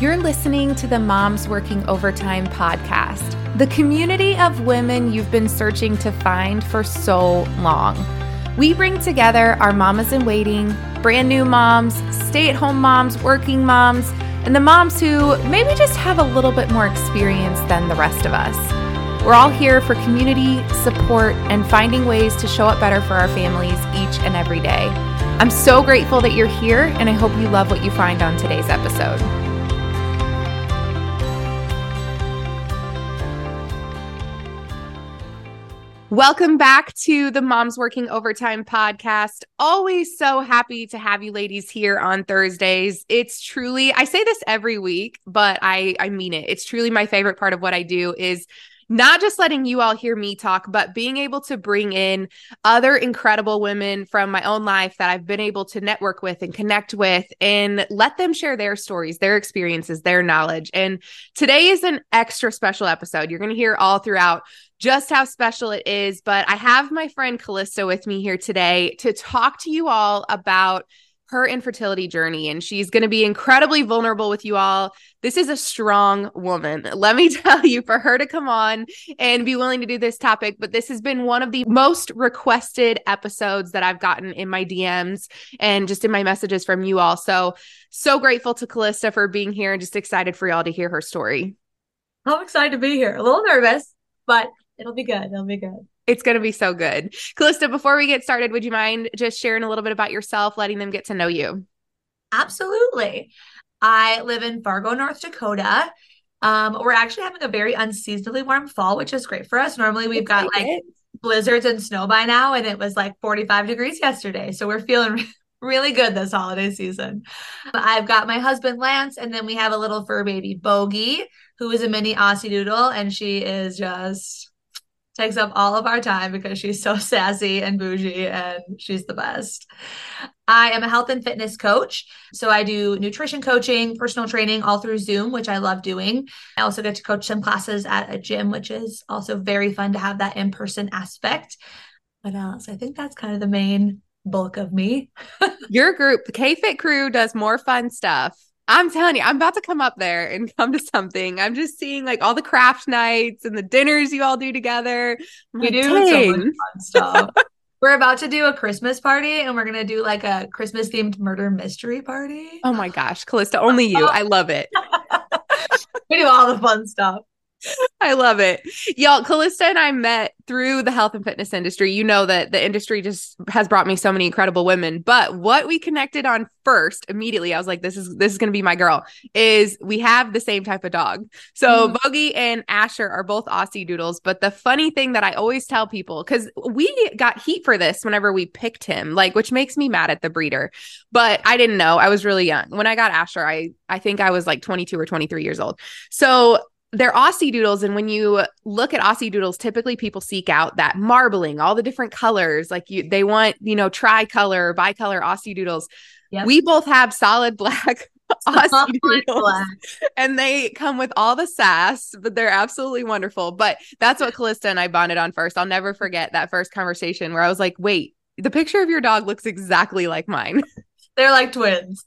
You're listening to the Moms Working Overtime podcast, the community of women you've been searching to find for so long. We bring together our mamas in waiting, brand new moms, stay at home moms, working moms, and the moms who maybe just have a little bit more experience than the rest of us. We're all here for community, support, and finding ways to show up better for our families each and every day. I'm so grateful that you're here, and I hope you love what you find on today's episode. Welcome back to the Moms Working Overtime podcast. Always so happy to have you ladies here on Thursdays. It's truly, I say this every week, but I I mean it. It's truly my favorite part of what I do is not just letting you all hear me talk, but being able to bring in other incredible women from my own life that I've been able to network with and connect with and let them share their stories, their experiences, their knowledge. And today is an extra special episode. You're going to hear all throughout just how special it is. But I have my friend Kallista with me here today to talk to you all about her infertility journey and she's going to be incredibly vulnerable with you all. This is a strong woman. Let me tell you for her to come on and be willing to do this topic, but this has been one of the most requested episodes that I've gotten in my DMs and just in my messages from you all. So, so grateful to Kallista for being here and just excited for y'all to hear her story. I'm excited to be here. A little nervous, but It'll be good. It'll be good. It's going to be so good. Kallista, before we get started, would you mind just sharing a little bit about yourself, letting them get to know you? Absolutely. I live in Fargo, North Dakota. Um, we're actually having a very unseasonably warm fall, which is great for us. Normally, we've got like blizzards and snow by now, and it was like 45 degrees yesterday. So we're feeling really good this holiday season. I've got my husband Lance, and then we have a little fur baby Bogey, who is a mini Aussie Doodle, and she is just takes up all of our time because she's so sassy and bougie and she's the best. I am a health and fitness coach. So I do nutrition coaching, personal training all through Zoom, which I love doing. I also get to coach some classes at a gym, which is also very fun to have that in person aspect. Uh, so I think that's kind of the main bulk of me. Your group, the K Fit crew, does more fun stuff I'm telling you, I'm about to come up there and come to something. I'm just seeing like all the craft nights and the dinners you all do together. I'm we like, do so much fun stuff. we're about to do a Christmas party and we're gonna do like a Christmas themed murder mystery party. Oh my gosh, Kallista, only you. I love it. we do all the fun stuff. I love it. Y'all, Kallista and I met through the health and fitness industry. You know that the industry just has brought me so many incredible women. But what we connected on first, immediately, I was like, this is this is gonna be my girl, is we have the same type of dog. So mm. Bogey and Asher are both Aussie doodles. But the funny thing that I always tell people, because we got heat for this whenever we picked him, like which makes me mad at the breeder. But I didn't know. I was really young. When I got Asher, I I think I was like 22 or 23 years old. So they're Aussie doodles. And when you look at Aussie doodles, typically people seek out that marbling, all the different colors. Like you, they want, you know, tricolor, bicolor Aussie doodles. Yep. We both have solid black Aussie doodles. And they come with all the sass, but they're absolutely wonderful. But that's what Kallista and I bonded on first. I'll never forget that first conversation where I was like, wait, the picture of your dog looks exactly like mine. They're like twins.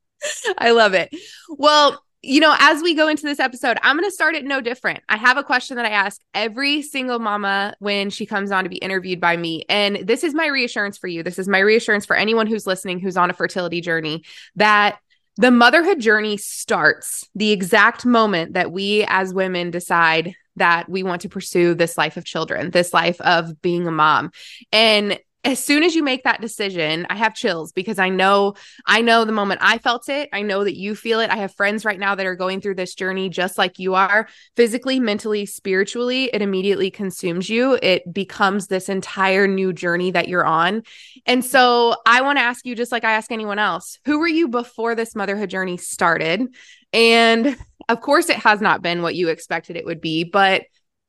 I love it. Well, you know, as we go into this episode, I'm going to start it no different. I have a question that I ask every single mama when she comes on to be interviewed by me. And this is my reassurance for you. This is my reassurance for anyone who's listening who's on a fertility journey that the motherhood journey starts the exact moment that we as women decide that we want to pursue this life of children, this life of being a mom. And as soon as you make that decision, I have chills because I know, I know the moment I felt it. I know that you feel it. I have friends right now that are going through this journey just like you are physically, mentally, spiritually. It immediately consumes you. It becomes this entire new journey that you're on. And so I want to ask you, just like I ask anyone else, who were you before this motherhood journey started? And of course, it has not been what you expected it would be, but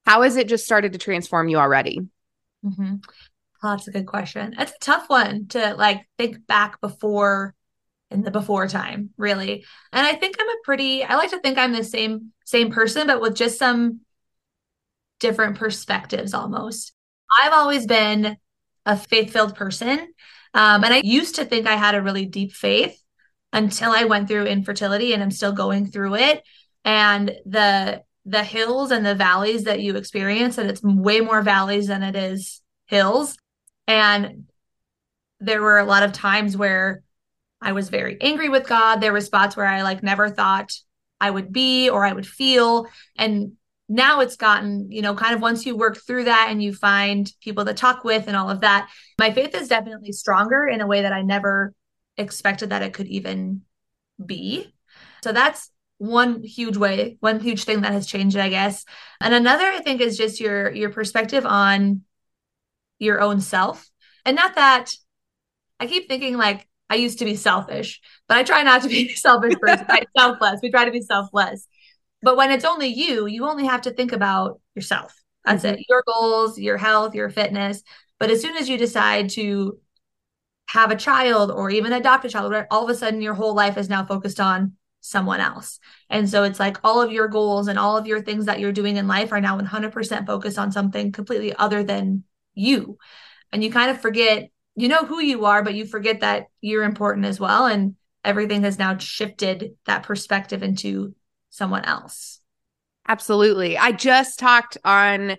how has it just started to transform you already? Mm-hmm. That's a good question. It's a tough one to like think back before in the before time, really. And I think I'm a pretty I like to think I'm the same same person but with just some different perspectives almost. I've always been a faith-filled person. Um, and I used to think I had a really deep faith, until I went through infertility and I'm still going through it. And the the hills and the valleys that you experience, and it's way more valleys than it is hills. And there were a lot of times where I was very angry with God. There were spots where I like never thought I would be or I would feel. And now it's gotten, you know, kind of once you work through that and you find people to talk with and all of that, my faith is definitely stronger in a way that I never expected that it could even be. So that's one huge way, one huge thing that has changed, I guess. And another I think is just your your perspective on your own self. And not that I keep thinking like I used to be selfish, but I try not to be selfish person, right? selfless. We try to be selfless. But when it's only you, you only have to think about yourself. That's mm-hmm. it. Your goals, your health, your fitness. But as soon as you decide to have a child or even adopt a child, right, all of a sudden your whole life is now focused on someone else. And so it's like all of your goals and all of your things that you're doing in life are now 100% focused on something completely other than you. And you kind of forget, you know who you are, but you forget that you're important as well. And everything has now shifted that perspective into someone else. Absolutely. I just talked on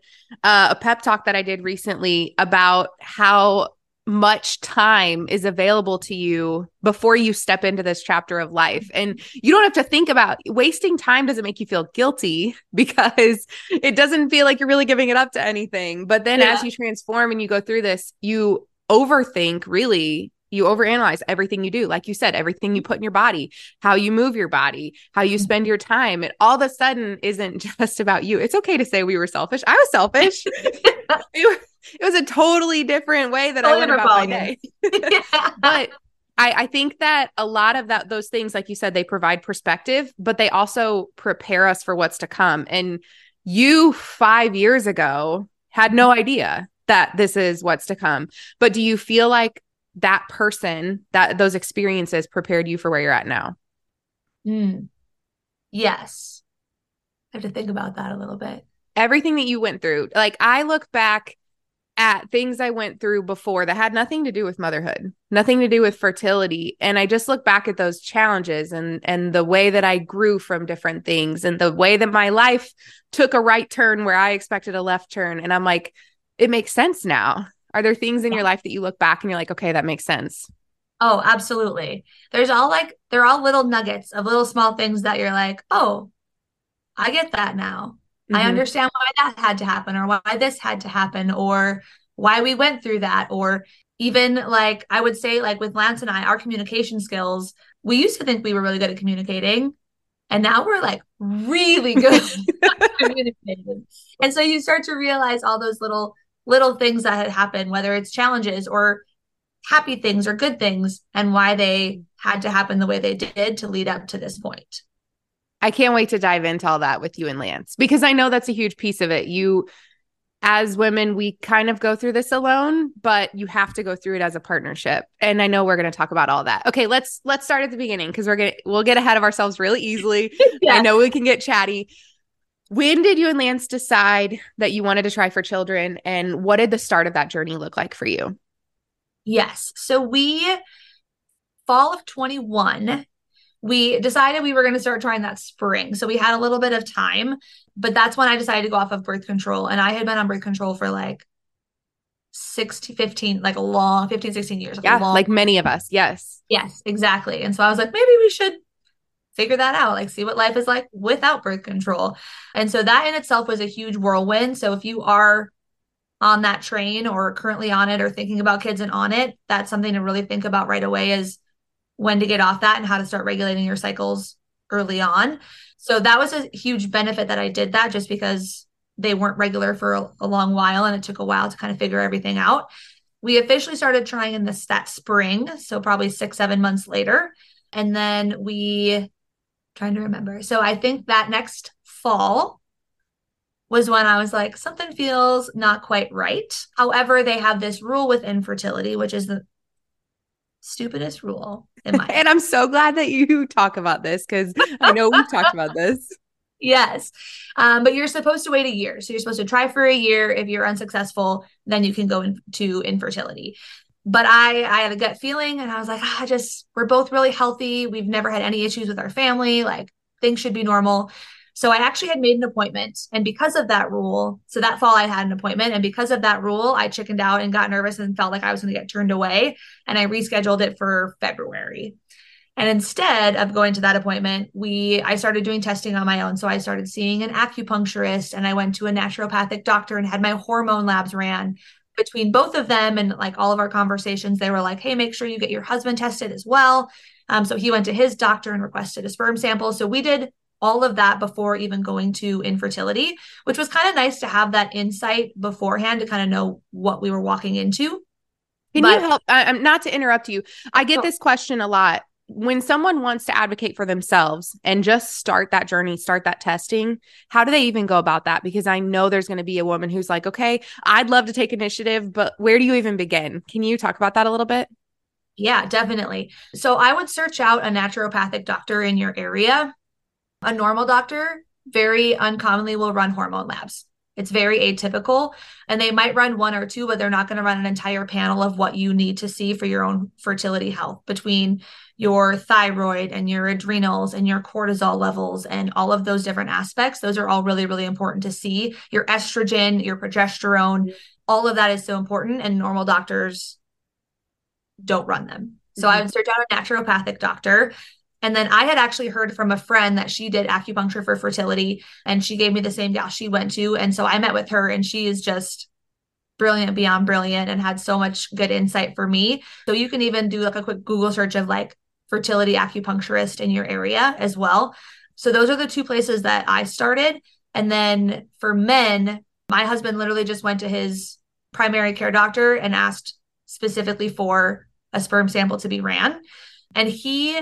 uh, a pep talk that I did recently about how much time is available to you before you step into this chapter of life. And you don't have to think about wasting time doesn't make you feel guilty because it doesn't feel like you're really giving it up to anything. But then yeah. as you transform and you go through this, you overthink really you overanalyze everything you do. Like you said everything you put in your body how you move your body how you mm-hmm. spend your time. It all of a sudden isn't just about you. It's okay to say we were selfish. I was selfish. It, was a totally different way that totally i went about my day. But I, I think that a lot of that those things like you said they provide perspective but they also prepare us for what's to come. And you five years ago had no idea that this is what's to come. But do you feel like that person that those experiences prepared you for where you're at now? Mm. yes. I have to think about that a little bit. Everything that you went through. Like i look back at things i went through before that had nothing to do with motherhood nothing to do with fertility. And i just look back at those challenges and and the way that i grew from different things and the way that my life took a right turn where i expected a left turn. And i'm like it makes sense now are there things in your life that you look back and you're like, okay, that makes sense? Oh, absolutely. There's all like, they're all little nuggets of little small things that you're like, oh, I get that now. Mm-hmm. I understand why that had to happen or why this had to happen or why we went through that. Or even like, I would say, like with Lance and I, our communication skills, we used to think we were really good at communicating. And now we're like really good at communicating. And so you start to realize all those little little things that had happened, whether it's challenges or happy things or good things, and why they had to happen the way they did to lead up to this point. I can't wait to dive into all that with you and Lance because I know that's a huge piece of it. You, as women, we kind of go through this alone, but you have to go through it as a partnership. And I know we're going to talk about all that. Okay, let's let's start at the beginning because we're gonna we'll get ahead of ourselves really easily. yeah. I know we can get chatty when did you and Lance decide that you wanted to try for children and what did the start of that journey look like for you? Yes. So we fall of 21 we decided we were going to start trying that spring. So we had a little bit of time, but that's when I decided to go off of birth control. And I had been on birth control for like 16, 15, like a long 15, 16 years. Like yeah, like many of us. Yes. Yes, exactly. And so I was like, maybe we should figure that out, like see what life is like without birth control. And so that in itself was a huge whirlwind. So if you are on that train or currently on it or thinking about kids and on it, that's something to really think about right away is when to get off that and how to start regulating your cycles early on. So that was a huge benefit that I did that just because they weren't regular for a, long while and it took a while to kind of figure everything out. We officially started trying in this that spring, so probably six, seven months later. And then we trying to remember. So I think that next fall was when I was like, something feels not quite right. However, they have this rule with infertility, which is the stupidest rule in my and I'm so glad that you talk about this because I know we've talked about this. Yes. Um, but you're supposed to wait a year. So you're supposed to try for a year. If you're unsuccessful, then you can go into infertility. But I I had a gut feeling and I was like, ah, I just we're both really healthy. We've never had any issues with our family. Like things should be normal. So I actually had made an appointment. And because of that rule, so that fall I had an appointment. And because of that rule, I chickened out and got nervous and felt like I was going to get turned away. And I rescheduled it for February. And instead of going to that appointment, we I started doing testing on my own. So I started seeing an acupuncturist and I went to a naturopathic doctor and had my hormone labs ran. Between both of them and like all of our conversations, they were like, "Hey, make sure you get your husband tested as well." Um, so he went to his doctor and requested a sperm sample. So we did all of that before even going to infertility, which was kind of nice to have that insight beforehand to kind of know what we were walking into. Can but, you help? I'm not to interrupt you. I get this question a lot when someone wants to advocate for themselves and just start that journey, start that testing, how do they even go about that? Because I know there's going to be a woman who's like, okay, I'd love to take initiative, but where do you even begin? Can you talk about that a little bit? Yeah, definitely. So I would search out a naturopathic doctor in your area. A normal doctor very uncommonly will run hormone labs. It's very atypical. And they might run one or two, but they're not going to run an entire panel of what you need to see for your own fertility health between your thyroid and your adrenals and your cortisol levels and all of those different aspects. Those are all really, really important to see. Your estrogen, your progesterone, mm-hmm. all of that is so important. And normal doctors don't run them. So mm-hmm. I would search out a naturopathic doctor and then I had actually heard from a friend that she did acupuncture for fertility and she gave me the same gal she went to. And so I met with her and she is just brilliant beyond brilliant and had so much good insight for me. So you can even do like a quick Google search of like fertility acupuncturist in your area as well. So those are the two places that I started. And then for men, my husband literally just went to his primary care doctor and asked specifically for a sperm sample to be ran. And he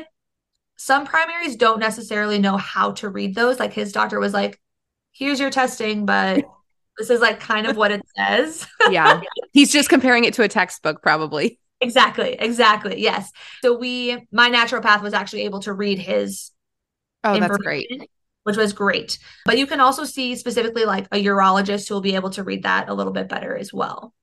some primaries don't necessarily know how to read those. Like his doctor was like, here's your testing, but this is like kind of what it says. yeah. He's just comparing it to a textbook, probably. Exactly. Exactly. Yes. So we, my naturopath was actually able to read his. Oh, that's great. Which was great. But you can also see specifically like a urologist who will be able to read that a little bit better as well.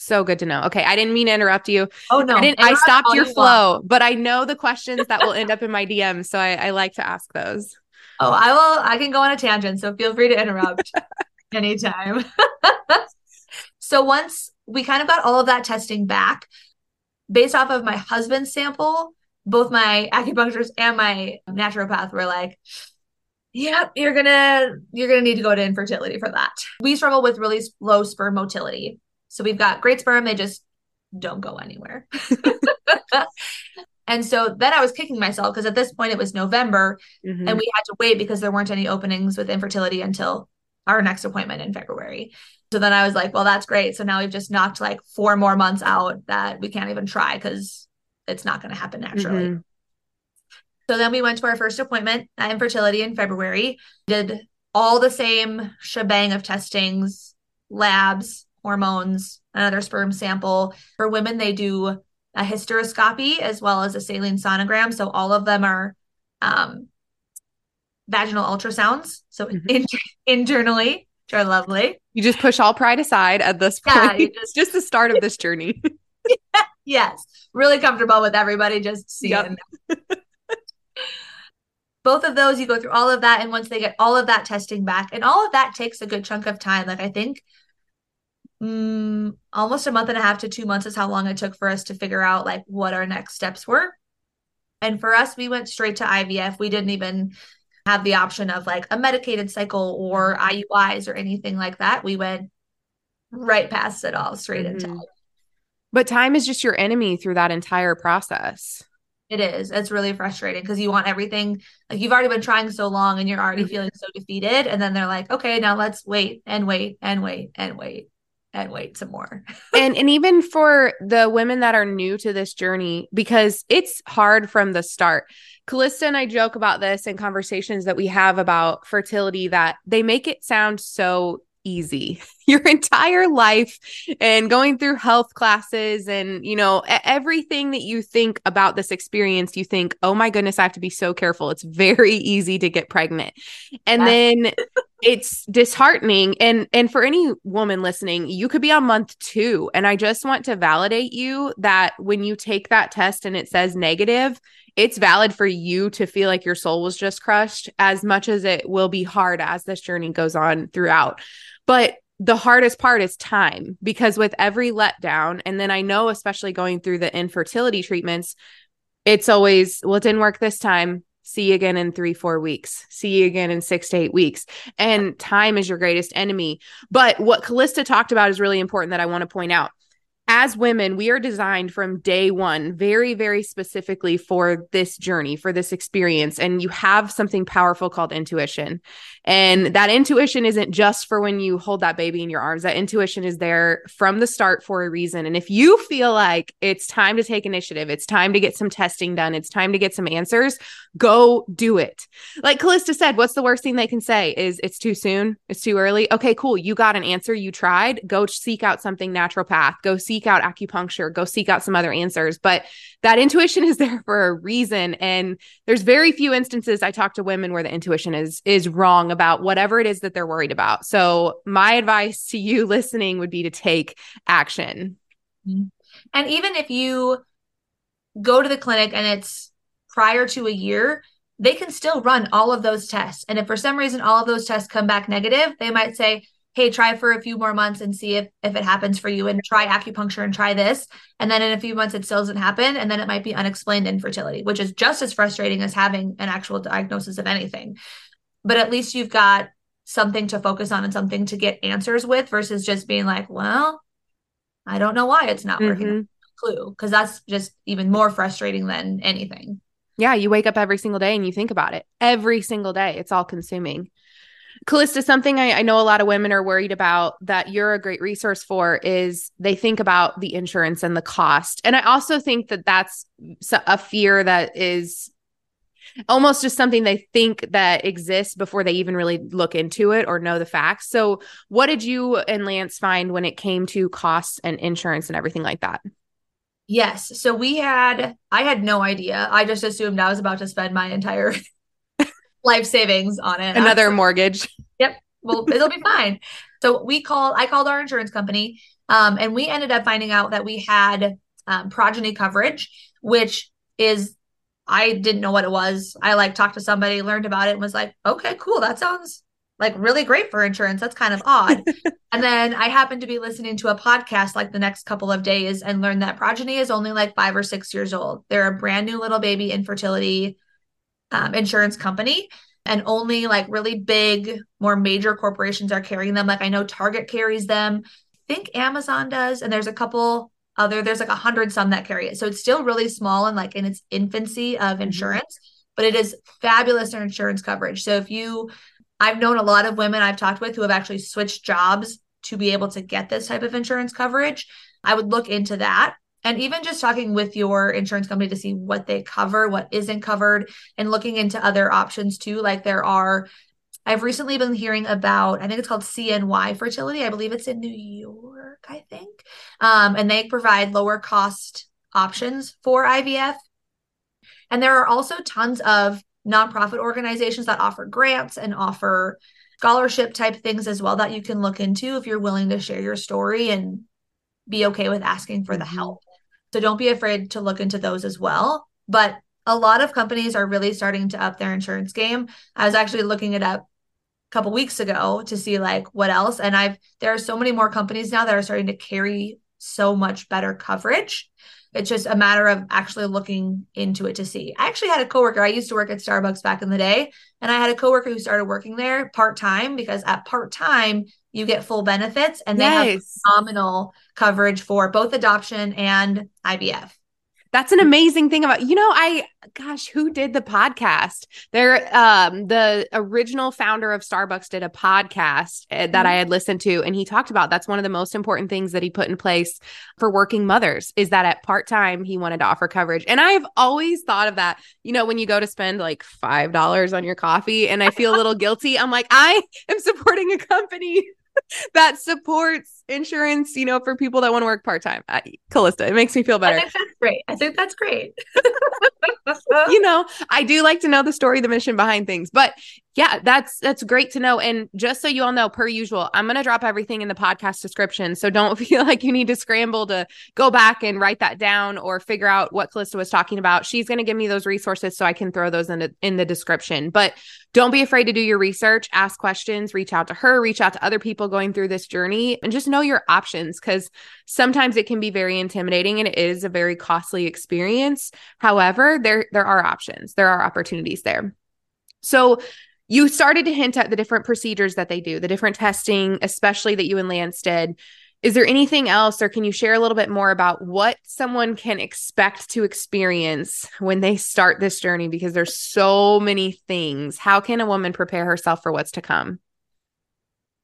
So good to know. Okay, I didn't mean to interrupt you. Oh no, I didn't. I stopped your you flow, want. but I know the questions that will end up in my DM, so I, I like to ask those. Oh, I will. I can go on a tangent, so feel free to interrupt anytime. so once we kind of got all of that testing back, based off of my husband's sample, both my acupuncturist and my naturopath were like, "Yep, you're gonna you're gonna need to go to infertility for that." We struggle with really low sperm motility. So we've got great sperm, they just don't go anywhere. and so then I was kicking myself because at this point it was November mm-hmm. and we had to wait because there weren't any openings with infertility until our next appointment in February. So then I was like, well, that's great. So now we've just knocked like four more months out that we can't even try because it's not going to happen naturally. Mm-hmm. So then we went to our first appointment at infertility in February, did all the same shebang of testings, labs, hormones, another sperm sample. For women, they do a hysteroscopy as well as a saline sonogram. So all of them are um, vaginal ultrasounds. So mm-hmm. in- internally, which are lovely. You just push all pride aside at this point. Yeah, just, just the start of this journey. yes, really comfortable with everybody just seeing. Yep. Both of those, you go through all of that, and once they get all of that testing back, and all of that takes a good chunk of time. Like I think mm, almost a month and a half to two months is how long it took for us to figure out like what our next steps were. And for us, we went straight to IVF. We didn't even have the option of like a medicated cycle or IUIs or anything like that. We went right past it all, straight mm-hmm. into it. But time is just your enemy through that entire process. It is. It's really frustrating because you want everything like you've already been trying so long and you're already mm-hmm. feeling so defeated. And then they're like, okay, now let's wait and wait and wait and wait and wait some more. and and even for the women that are new to this journey because it's hard from the start. Kallista and I joke about this in conversations that we have about fertility that they make it sound so easy. Your entire life and going through health classes and, you know, everything that you think about this experience, you think, oh my goodness, I have to be so careful. It's very easy to get pregnant. And then it's disheartening. And and for any woman listening you could be on month 2 and i just want to validate you that when you take that test and it says negative it's valid for you to feel like your soul was just crushed as much as it will be hard as this journey goes on throughout. But the hardest part is time because with every letdown and then i know especially going through the infertility treatments it's always well it didn't work this time see you again in three, four weeks, see you again in six to eight weeks. And time is your greatest enemy. But what Kallista talked about is really important that I want to point out as women, we are designed from day one very, very specifically for this journey, for this experience. And you have something powerful called intuition. And that intuition isn't just for when you hold that baby in your arms. That intuition is there from the start for a reason. And if you feel like it's time to take initiative, it's time to get some testing done, it's time to get some answers, go do it. Like Kallista said, what's the worst thing they can say is it's too soon, it's too early. Okay, cool. You got an answer, you tried. Go seek out something naturopath, go seek out acupuncture, go seek out some other answers. But that intuition is there for a reason. And there's very few instances I talk to women where the intuition is is wrong about whatever it is that they're worried about. So my advice to you listening would be to take action. Mm-hmm. And even if you go to the clinic and it's prior to a year, they can still run all of those tests. And if for some reason all of those tests come back negative, they might say, hey, try for a few more months and see if if it happens for you and try acupuncture and try this. And then in a few months it still doesn't happen. And then it might be unexplained infertility, which is just as frustrating as having an actual diagnosis of anything. But at least you've got something to focus on and something to get answers with versus just being like, well, I don't know why it's not working. Mm-hmm. Clue. Cause that's just even more frustrating than anything. Yeah, you wake up every single day and you think about it every single day. It's all consuming. Kallista, something I, I, know a lot of women are worried about that you're a great resource for is they think about the insurance and the cost. And I also think that that's a fear that is almost just something they think that exists before they even really look into it or know the facts. So, what did you and Lance find when it came to costs and insurance and everything like that? Yes. So we had, I had no idea. I just assumed I was about to spend my entire life savings on it. Another mortgage. Yep. Well, it'll be fine. So we called, I called our insurance company, um, and we ended up finding out that we had um, Progyny coverage, which is, I didn't know what it was. I like talked to somebody, learned about it, and was like, okay, cool. That sounds like really great for insurance. That's kind of odd. and then I happened to be listening to a podcast like the next couple of days and learned that Progyny is only like five or six years old. They're a brand new little baby infertility um, insurance company. And only like really big, more major corporations are carrying them. Like I know Target carries them. I think Amazon does. And there's a couple other, there's like a hundred some that carry it. So it's still really small and like in its infancy of mm-hmm. insurance, but it is fabulous insurance coverage. So if you I've known a lot of women I've talked with who have actually switched jobs to be able to get this type of insurance coverage. I would look into that. And even just talking with your insurance company to see what they cover, what isn't covered, and looking into other options too. Like there are, I've recently been hearing about, I think it's called CNY Fertility. I believe it's in New York, I think. Um, and they provide lower cost options for IVF. And there are also tons of nonprofit organizations that offer grants and offer scholarship type things as well that you can look into if you're willing to share your story and be okay with asking for the mm-hmm. help. So don't be afraid to look into those as well. But a lot of companies are really starting to up their insurance game. I was actually looking it up a couple weeks ago to see like what else and I've there are so many more companies now that are starting to carry so much better coverage it's just a matter of actually looking into it to see. I actually had a coworker. I used to work at Starbucks back in the day, and I had a coworker who started working there part time because at part time you get full benefits and they have phenomenal coverage for both adoption and IVF. That's an amazing thing about you know I gosh who did the podcast there um the original founder of Starbucks did a podcast uh, that mm-hmm. I had listened to and he talked about that's one of the most important things that he put in place for working mothers is that at part-time he wanted to offer coverage and I've always thought of that you know when you go to spend like $5 on your coffee and I feel a little guilty I'm like I am supporting a company that supports insurance, you know, for people that want to work part time. Kallista, it makes me feel better. I think that's great. I think that's great. you know, I do like to know the story, the mission behind things. But yeah, that's that's great to know. And just so you all know, per usual, I'm gonna drop everything in the podcast description. So don't feel like you need to scramble to go back and write that down or figure out what Kallista was talking about. She's gonna give me those resources so I can throw those in the in the description. But don't be afraid to do your research, ask questions, reach out to her, reach out to other people going through this journey, and just know your options because sometimes it can be very intimidating and it is a very costly experience. However, there there are options, there are opportunities there. So you started to hint at the different procedures that they do, the different testing, especially that you and Lance did. Is there anything else, or can you share a little bit more about what someone can expect to experience when they start this journey? Because there's so many things. How can a woman prepare herself for what's to come?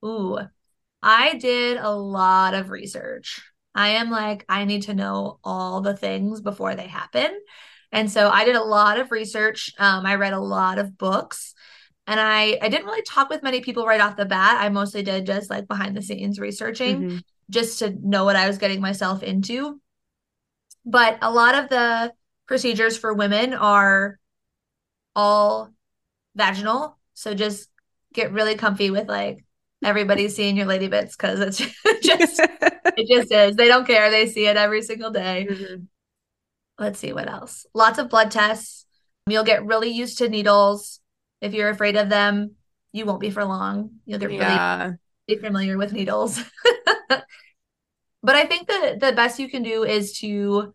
Ooh, I did a lot of research. I am like, I need to know all the things before they happen. And so I did a lot of research. Um, I read a lot of books and I I didn't really talk with many people right off the bat. I mostly did just like behind the scenes researching mm-hmm. just to know what I was getting myself into. But a lot of the procedures for women are all vaginal. So just get really comfy with like everybody seeing your lady bits because it's just it just is. They don't care. They see it every single day. Mm-hmm. Let's see what else. Lots of blood tests. You'll get really used to needles if you're afraid of them, you won't be for long. You'll get yeah. really familiar with needles. but I think that the best you can do is to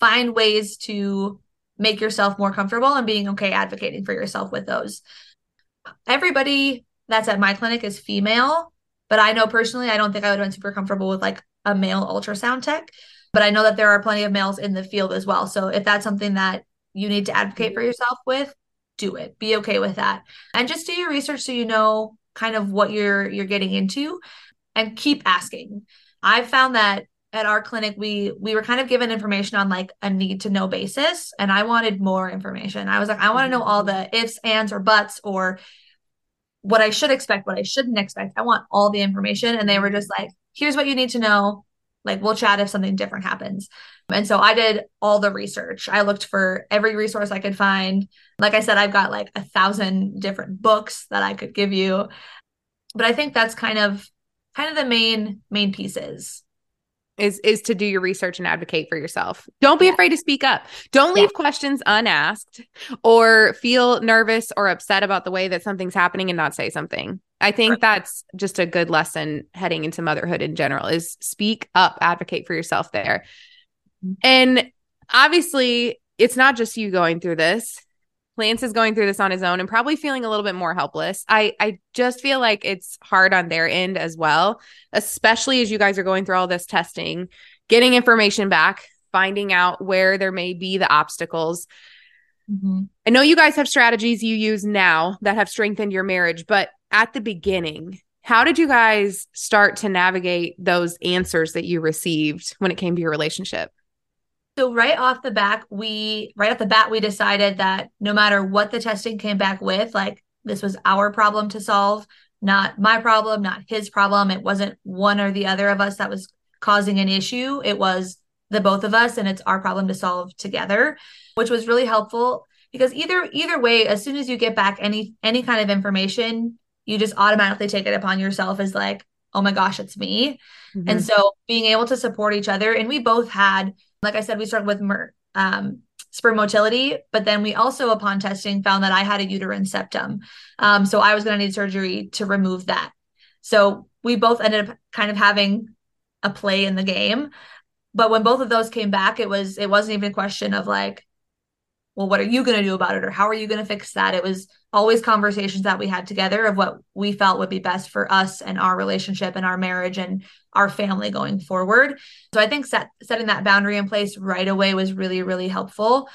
find ways to make yourself more comfortable and being okay advocating for yourself with those. Everybody that's at my clinic is female, but I know personally, I don't think I would have been super comfortable with like a male ultrasound tech. But I know that there are plenty of males in the field as well. So if that's something that you need to advocate for mm-hmm. yourself with, do it. Be okay with that. And just do your research so you know kind of what you're you're getting into and keep asking. I've found that at our clinic we we were kind of given information on like a need to know basis and I wanted more information. I was like I want to know all mm-hmm. the ifs, ands or buts or what I should expect, what I shouldn't expect. I want all the information and they were just like here's what you need to know. Like we'll chat if something different happens. And so I did all the research. I looked for every resource I could find. Like I said, I've got like a thousand different books that I could give you. But I think that's kind of kind of the main main pieces is is to do your research and advocate for yourself. Don't be yeah. afraid to speak up. Don't leave yeah. questions unasked or feel nervous or upset about the way that something's happening and not say something. I think right. that's just a good lesson heading into motherhood in general is speak up, advocate for yourself there. And obviously, it's not just you going through this. Lance is going through this on his own and probably feeling a little bit more helpless. I I just feel like it's hard on their end as well, especially as you guys are going through all this testing, getting information back, finding out where there may be the obstacles. Mm-hmm. I know you guys have strategies you use now that have strengthened your marriage, but at the beginning, how did you guys start to navigate those answers that you received when it came to your relationship? So right off the bat, we right off the bat we decided that no matter what the testing came back with, like this was our problem to solve, not my problem, not his problem. It wasn't one or the other of us that was causing an issue. It was the both of us and it's our problem to solve together, which was really helpful because either either way as soon as you get back any any kind of information, you just automatically take it upon yourself as like, "Oh my gosh, it's me." Mm-hmm. And so being able to support each other and we both had like I said, we started with mer- um, sperm motility, but then we also, upon testing, found that I had a uterine septum. Um, so I was going to need surgery to remove that. So we both ended up kind of having a play in the game. But when both of those came back, it was it wasn't even a question of like, well, what are you going to do about it, or how are you going to fix that? It was always conversations that we had together of what we felt would be best for us and our relationship and our marriage and our family going forward. So I think set, setting that boundary in place right away was really, really helpful.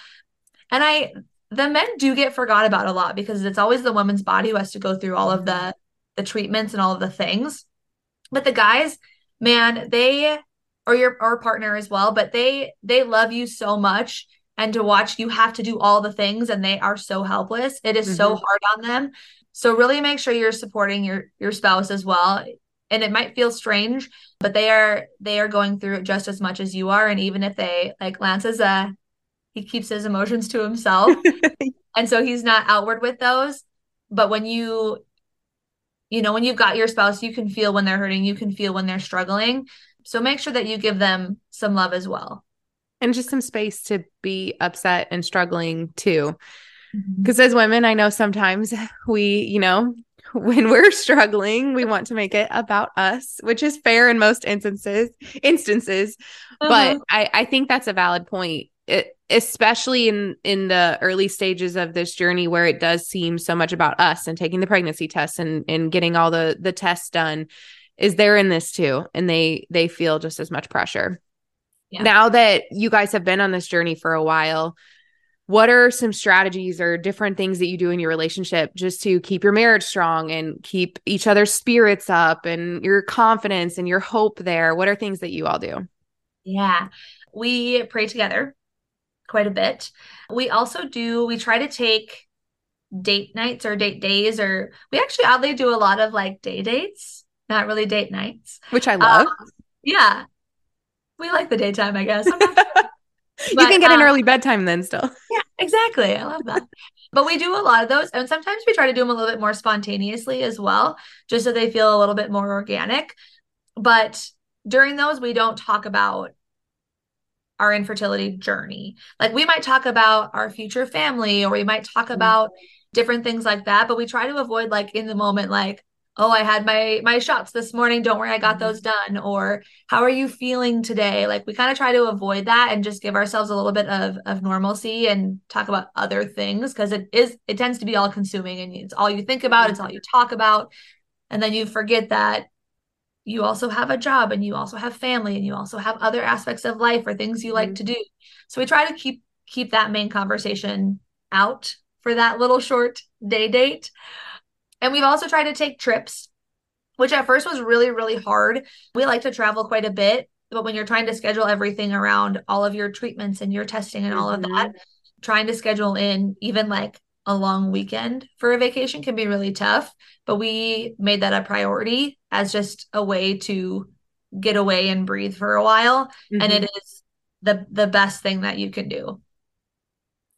And I, the men do get forgot about a lot because it's always the woman's body who has to go through all of the the treatments and all of the things. But the guys, man, they or your or partner as well, but they they love you so much and to watch you have to do all the things and they are so helpless it is mm-hmm. so hard on them so really make sure you're supporting your your spouse as well and it might feel strange but they are they are going through it just as much as you are and even if they like lance is a he keeps his emotions to himself. and so he's not outward with those. But when you, you know, when you've got your spouse, you can feel when they're hurting, you can feel when they're struggling. So make sure that you give them some love as well. And just some space to be upset and struggling too. Because mm-hmm. as women, I know sometimes we, you know, when we're struggling, we want to make it about us, which is fair in most instances. Instances, uh-huh. but I, I think that's a valid point. It, especially in in the early stages of this journey where it does seem so much about us and taking the pregnancy tests and and getting all the the tests done is they're in this too and they they feel just as much pressure yeah. now that you guys have been on this journey for a while what are some strategies or different things that you do in your relationship just to keep your marriage strong and keep each other's spirits up and your confidence and your hope there? What are things that you all do? Yeah, we pray together quite a bit. We also do, we try to take date nights or date days, or we actually oddly do a lot of like day dates, not really date nights, which I love. Um, yeah. We like the daytime, I guess. you can get um, an early bedtime then still. Yeah, exactly. I love that. but we do a lot of those. And sometimes we try to do them a little bit more spontaneously as well, just so they feel a little bit more organic. But during those, we don't talk about our infertility journey. Like we might talk about our future family or we might talk mm-hmm. about different things like that, but we try to avoid like in the moment, like, oh i had my my shots this morning. Don't worry i got mm-hmm. those done. Or how are you feeling today? Like we kind of try to avoid that and just give ourselves a little bit of of normalcy and talk about other things because it is it tends to be all consuming and it's all you think about it's all you talk about. And then you forget that you also have a job and you also have family and you also have other aspects of life or things you like mm-hmm. to do. So we try to keep keep that main conversation out for that little short day date and we've also tried to take trips, which at first was really, really hard. We like to travel quite a bit, but when you're trying to schedule everything around all of your treatments and your testing and all mm-hmm. of that, trying to schedule in even like a long weekend for a vacation can be really tough. But we made that a priority as just a way to get away and breathe for a while. Mm-hmm. And it is the the best thing that you can do.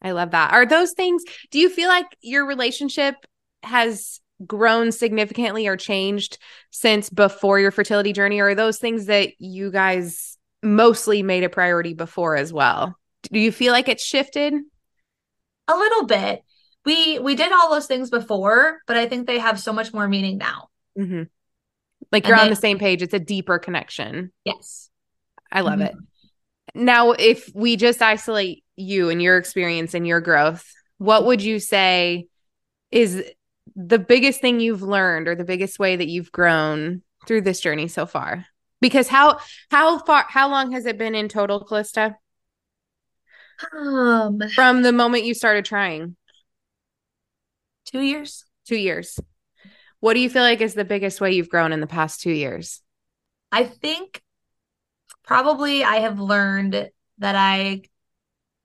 I love that. Are those things, do you feel like your relationship has grown significantly or changed since before your fertility journey or are those things that you guys mostly made a priority before as well? Do you feel like it's shifted? A little bit. We we did all those things before but i think they have so much more meaning now. Mm-hmm. like you're on the same page. It's a deeper connection. Yes. I love mm-hmm. it now if we just isolate you and your experience and your growth what would you say is the biggest thing you've learned or the biggest way that you've grown through this journey so far? Because how how far how long has it been in total, Kallista? Um from the moment you started trying. Two years. Two years. What do you feel like is the biggest way you've grown in the past two years? I think probably I have learned that I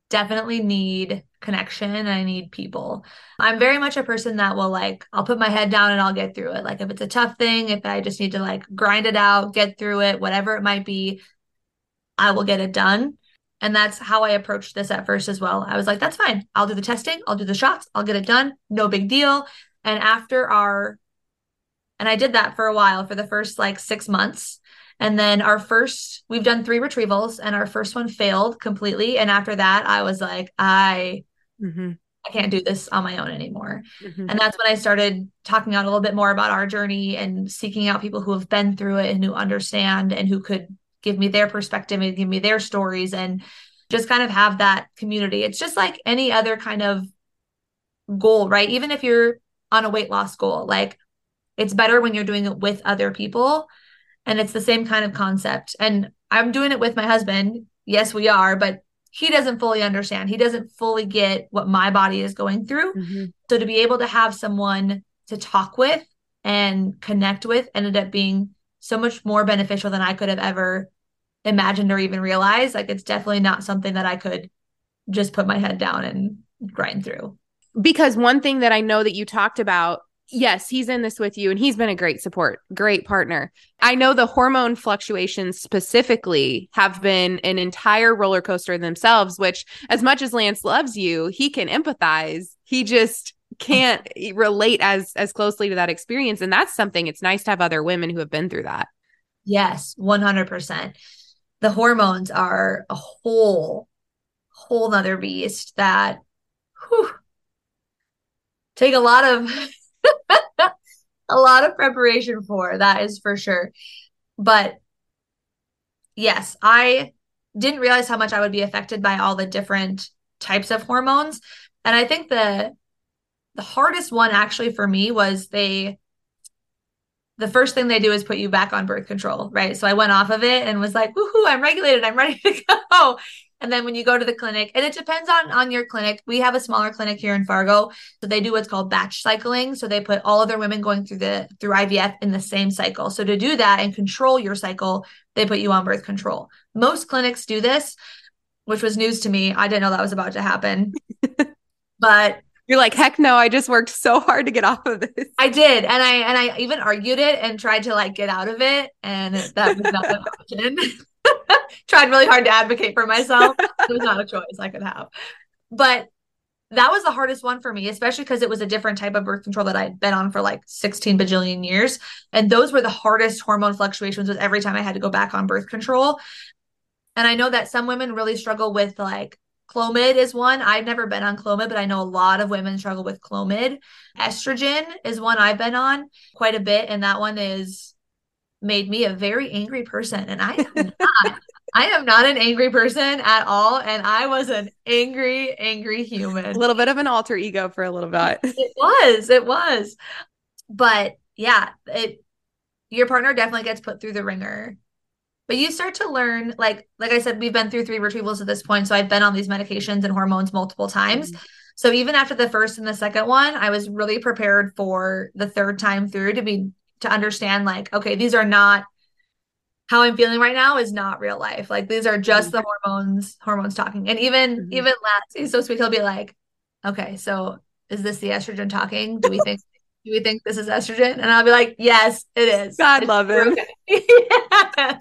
definitely need connection I need people. I'm very much a person that will like I'll put my head down and I'll get through it. Like if it's a tough thing, if I just need to like grind it out, get through it, whatever it might be, I will get it done. And that's how I approached this at first as well. I was like, that's fine. I'll do the testing, I'll do the shots, I'll get it done. No big deal. And after our and I did that for a while for the first like 6 months and then our first, we've done three retrievals, and our first one failed completely. And after that, I was like, I, mm-hmm. I can't do this on my own anymore. Mm-hmm. And that's when I started talking out a little bit more about our journey and seeking out people who have been through it and who understand and who could give me their perspective and give me their stories and just kind of have that community. It's just like any other kind of goal, right? Even if you're on a weight loss goal, like it's better when you're doing it with other people and it's the same kind of concept. And I'm doing it with my husband. Yes, we are, but he doesn't fully understand. He doesn't fully get what my body is going through. Mm-hmm. So to be able to have someone to talk with and connect with ended up being so much more beneficial than I could have ever imagined or even realized. Like it's definitely not something that I could just put my head down and grind through. Because one thing that I know that you talked about yes, he's in this with you and he's been a great support, great partner. I know the hormone fluctuations specifically have been an entire roller coaster themselves, which, as much as Lance loves you, he can empathize. He just can't relate as as closely to that experience and that's something it's nice to have other women who have been through that yes 100% the hormones are a whole whole nother beast that whew, take a lot of a lot of preparation for that is for sure but yes i didn't realize how much i would be affected by all the different types of hormones and i think the the hardest one actually for me was they the first thing they do is put you back on birth control, right? So I went off of it and was like, woohoo, I'm regulated, I'm ready to go. And then when you go to the clinic, and it depends on on your clinic. We have a smaller clinic here in Fargo, so they do what's called batch cycling. So they put all of their women going through the through IVF in the same cycle. So to do that and control your cycle, they put you on birth control. Most clinics do this, which was news to me. I didn't know that was about to happen. but you're like, heck no, I just worked so hard to get off of this. I did. And I and I even argued it and tried to like get out of it. And that was not an option. tried really hard to advocate for myself. It was not a choice I could have. But that was the hardest one for me, especially because it was a different type of birth control that I'd been on for like 16 bajillion years. And those were the hardest hormone fluctuations was every time I had to go back on birth control. And I know that some women really struggle with like Clomid is one. I've never been on Clomid, but I know a lot of women struggle with Clomid. Estrogen is one I've been on quite a bit, and that one is made me a very angry person. And I am not. I am not an angry person at all. And I was an angry, angry human. A little bit of an alter ego for a little bit. it was. It was. But yeah, it your partner definitely gets put through the ringer but you start to learn like like i said we've been through three retrievals at this point so i've been on these medications and hormones multiple times mm-hmm. so even after the first and the second one i was really prepared for the third time through to be to understand like okay these are not how i'm feeling right now is not real life like these are just mm-hmm. the hormones hormones talking and even mm-hmm. even last he's so sweet he'll be like okay so is this the estrogen talking do we think do we think this is estrogen and i'll be like yes it is god it's love it. okay. yes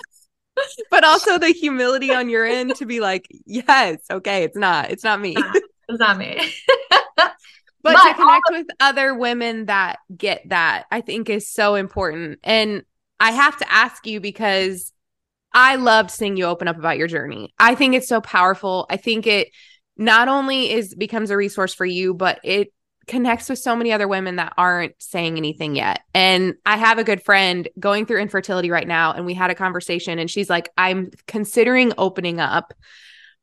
but also the humility on your end to be like, yes, okay, it's not, it's not me. It's not me. but, but, to connect with other women that get that, I think is so important. And I have to ask you because I loved seeing you open up about your journey. I think it's so powerful. I think it not only is becomes a resource for you, but it connects with so many other women that aren't saying anything yet. And I have a good friend going through infertility right now, and we had a conversation, and she's like, I'm considering opening up,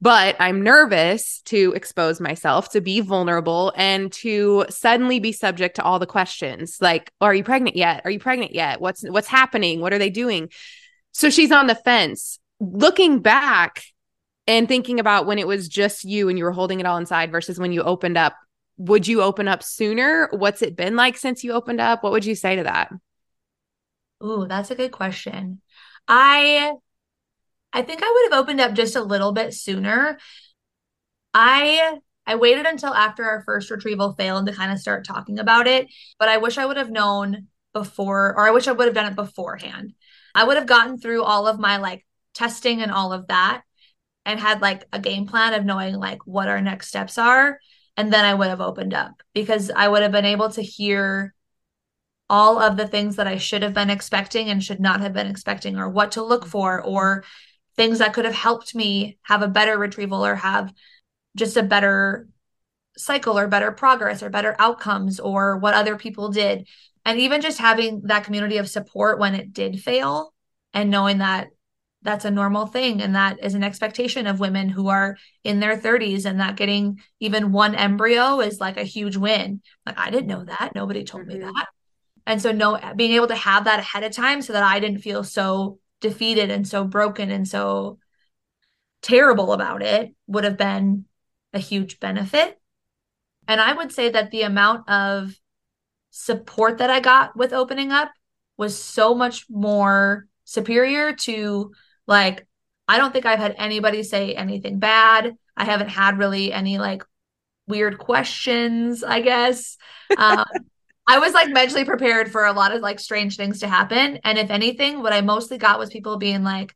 but I'm nervous to expose myself, to be vulnerable, and to suddenly be subject to all the questions like, Are you pregnant yet? Are you pregnant yet? What's what's happening? What are they doing? So she's on the fence. Looking back, and thinking about when it was just you and you were holding it all inside versus when you opened up would you open up sooner? What's it been like since you opened up? What would you say to that? Ooh, that's a good question. I I think I would have opened up just a little bit sooner. I I waited until after our first retrieval failed to kind of start talking about it, but I wish I would have known before or I wish I would have done it beforehand. I would have gotten through all of my like testing and all of that and had like a game plan of knowing like what our next steps are and then I would have opened up because I would have been able to hear all of the things that I should have been expecting and should not have been expecting, or what to look for, or things that could have helped me have a better retrieval or have just a better cycle or better progress or better outcomes or what other people did. And even just having that community of support when it did fail and knowing that that's a normal thing and that is an expectation of women who are in their 30s and that getting even one embryo is like a huge win like i didn't know that nobody told mm-hmm. me that and so no being able to have that ahead of time so that i didn't feel so defeated and so broken and so terrible about it would have been a huge benefit and i would say that the amount of support that i got with opening up was so much more superior to like, I don't think I've had anybody say anything bad. I haven't had really any like weird questions, I guess. Um, I was like mentally prepared for a lot of like strange things to happen. And if anything, what I mostly got was people being like,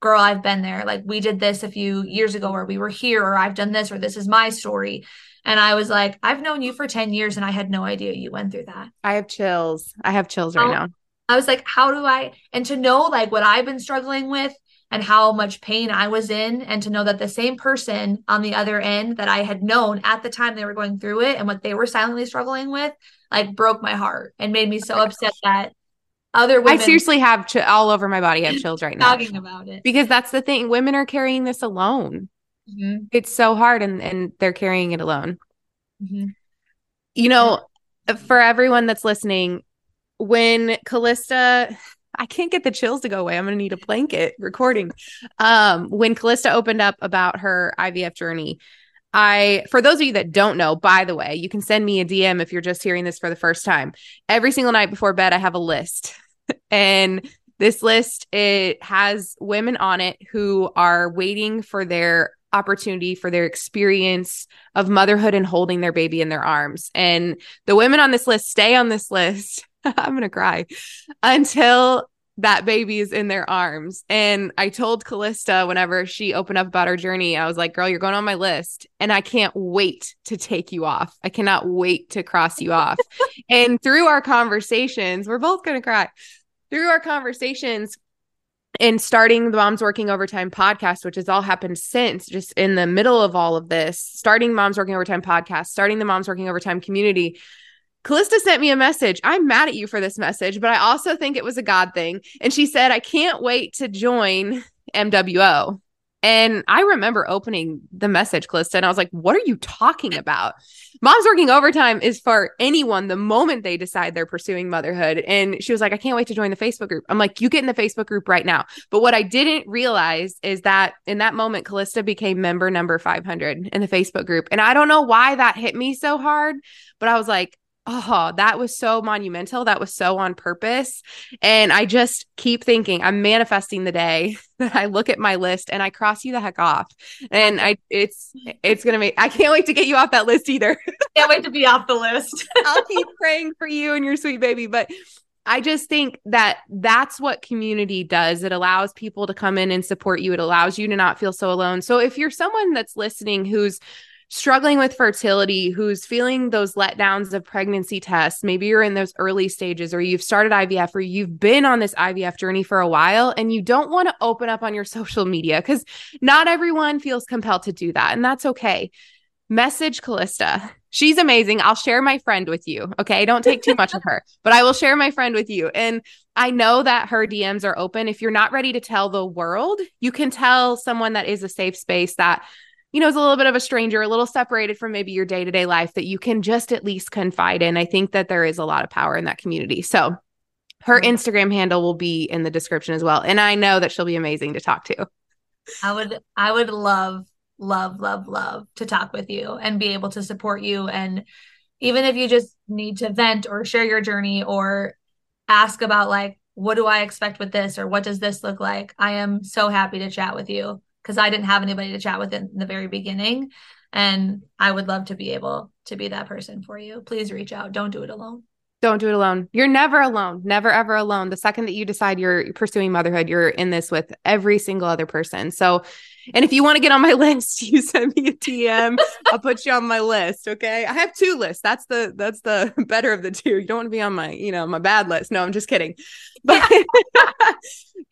girl, I've been there. Like we did this a few years ago or we were here or I've done this or this is my story. And I was like, I've known you for 10 years and I had no idea you went through that. I have chills. I have chills right oh, now. I was like, how do I and to know like what I've been struggling with and how much pain I was in, and to know that the same person on the other end that I had known at the time they were going through it and what they were silently struggling with, like broke my heart and made me so upset that other women. I seriously have ch- all over my body. I have chills right now talking about it because that's the thing. Women are carrying this alone. Mm-hmm. It's so hard, and and they're carrying it alone. Mm-hmm. You know, for everyone that's listening, when Kallista I can't get the chills to go away. I'm going to need a blanket recording. Um, when Kallista opened up about her IVF journey, I, for those of you that don't know, by the way, you can send me a DM if you're just hearing this for the first time. Every single night before bed, I have a list. and this list, it has women on it who are waiting for their opportunity for their experience of motherhood and holding their baby in their arms. And the women on this list stay on this list I'm going to cry until that baby is in their arms. And I told Kallista whenever she opened up about her journey, I was like, girl, you're going on my list and I can't wait to take you off. I cannot wait to cross you off. and through our conversations, we're both going to cry. Through our conversations, and starting the Moms Working Overtime podcast, which has all happened since, just in the middle of all of this, starting Moms Working Overtime podcast, starting the Moms Working Overtime community, Kallista sent me a message. I'm mad at you for this message, but I also think it was a God thing. And she said, I can't wait to join MWO. And I remember opening the message, Kallista, and I was like, what are you talking about? Mom's working overtime is for anyone the moment they decide they're pursuing motherhood. And she was like, I can't wait to join the Facebook group. I'm like, you get in the Facebook group right now. But what I didn't realize is that in that moment, Kallista became member number 500 in the Facebook group. And I don't know why that hit me so hard, but I was like, oh, that was so monumental. That was so on purpose. And I just keep thinking, I'm manifesting the day that I look at my list and I cross you the heck off. And I, it's, it's going to make, I can't wait to get you off that list either. can't wait to be off the list. I'll keep praying for you and your sweet baby. But I just think that that's what community does. It allows people to come in and support you. It allows you to not feel so alone. So if you're someone that's listening who's struggling with fertility, who's feeling those letdowns of pregnancy tests, maybe you're in those early stages or you've started IVF or you've been on this IVF journey for a while and you don't want to open up on your social media because not everyone feels compelled to do that. And that's okay. Message Kallista. She's amazing. I'll share my friend with you. Okay. Don't take too much of her, but I will share my friend with you. And I know that her DMs are open. If you're not ready to tell the world, you can tell someone that is a safe space that you know, is a little bit of a stranger, a little separated from maybe your day to day life that you can just at least confide in. I think that there is a lot of power in that community. So her mm-hmm. Instagram handle will be in the description as well. And I know that she'll be amazing to talk to. I would, I would love, love, love, love to talk with you and be able to support you. And even if you just need to vent or share your journey or ask about like, what do I expect with this or what does this look like? I am so happy to chat with you because I didn't have anybody to chat with in the very beginning. And I would love to be able to be that person for you. Please reach out. Don't do it alone. Don't do it alone. You're never alone. Never, ever alone. The second that you decide you're pursuing motherhood, you're in this with every single other person. So, and if you want to get on my list, you send me a DM. I'll put you on my list. Okay. I have two lists. That's the, that's the better of the two. You don't want to be on my, you know, my bad list. No, I'm just kidding. But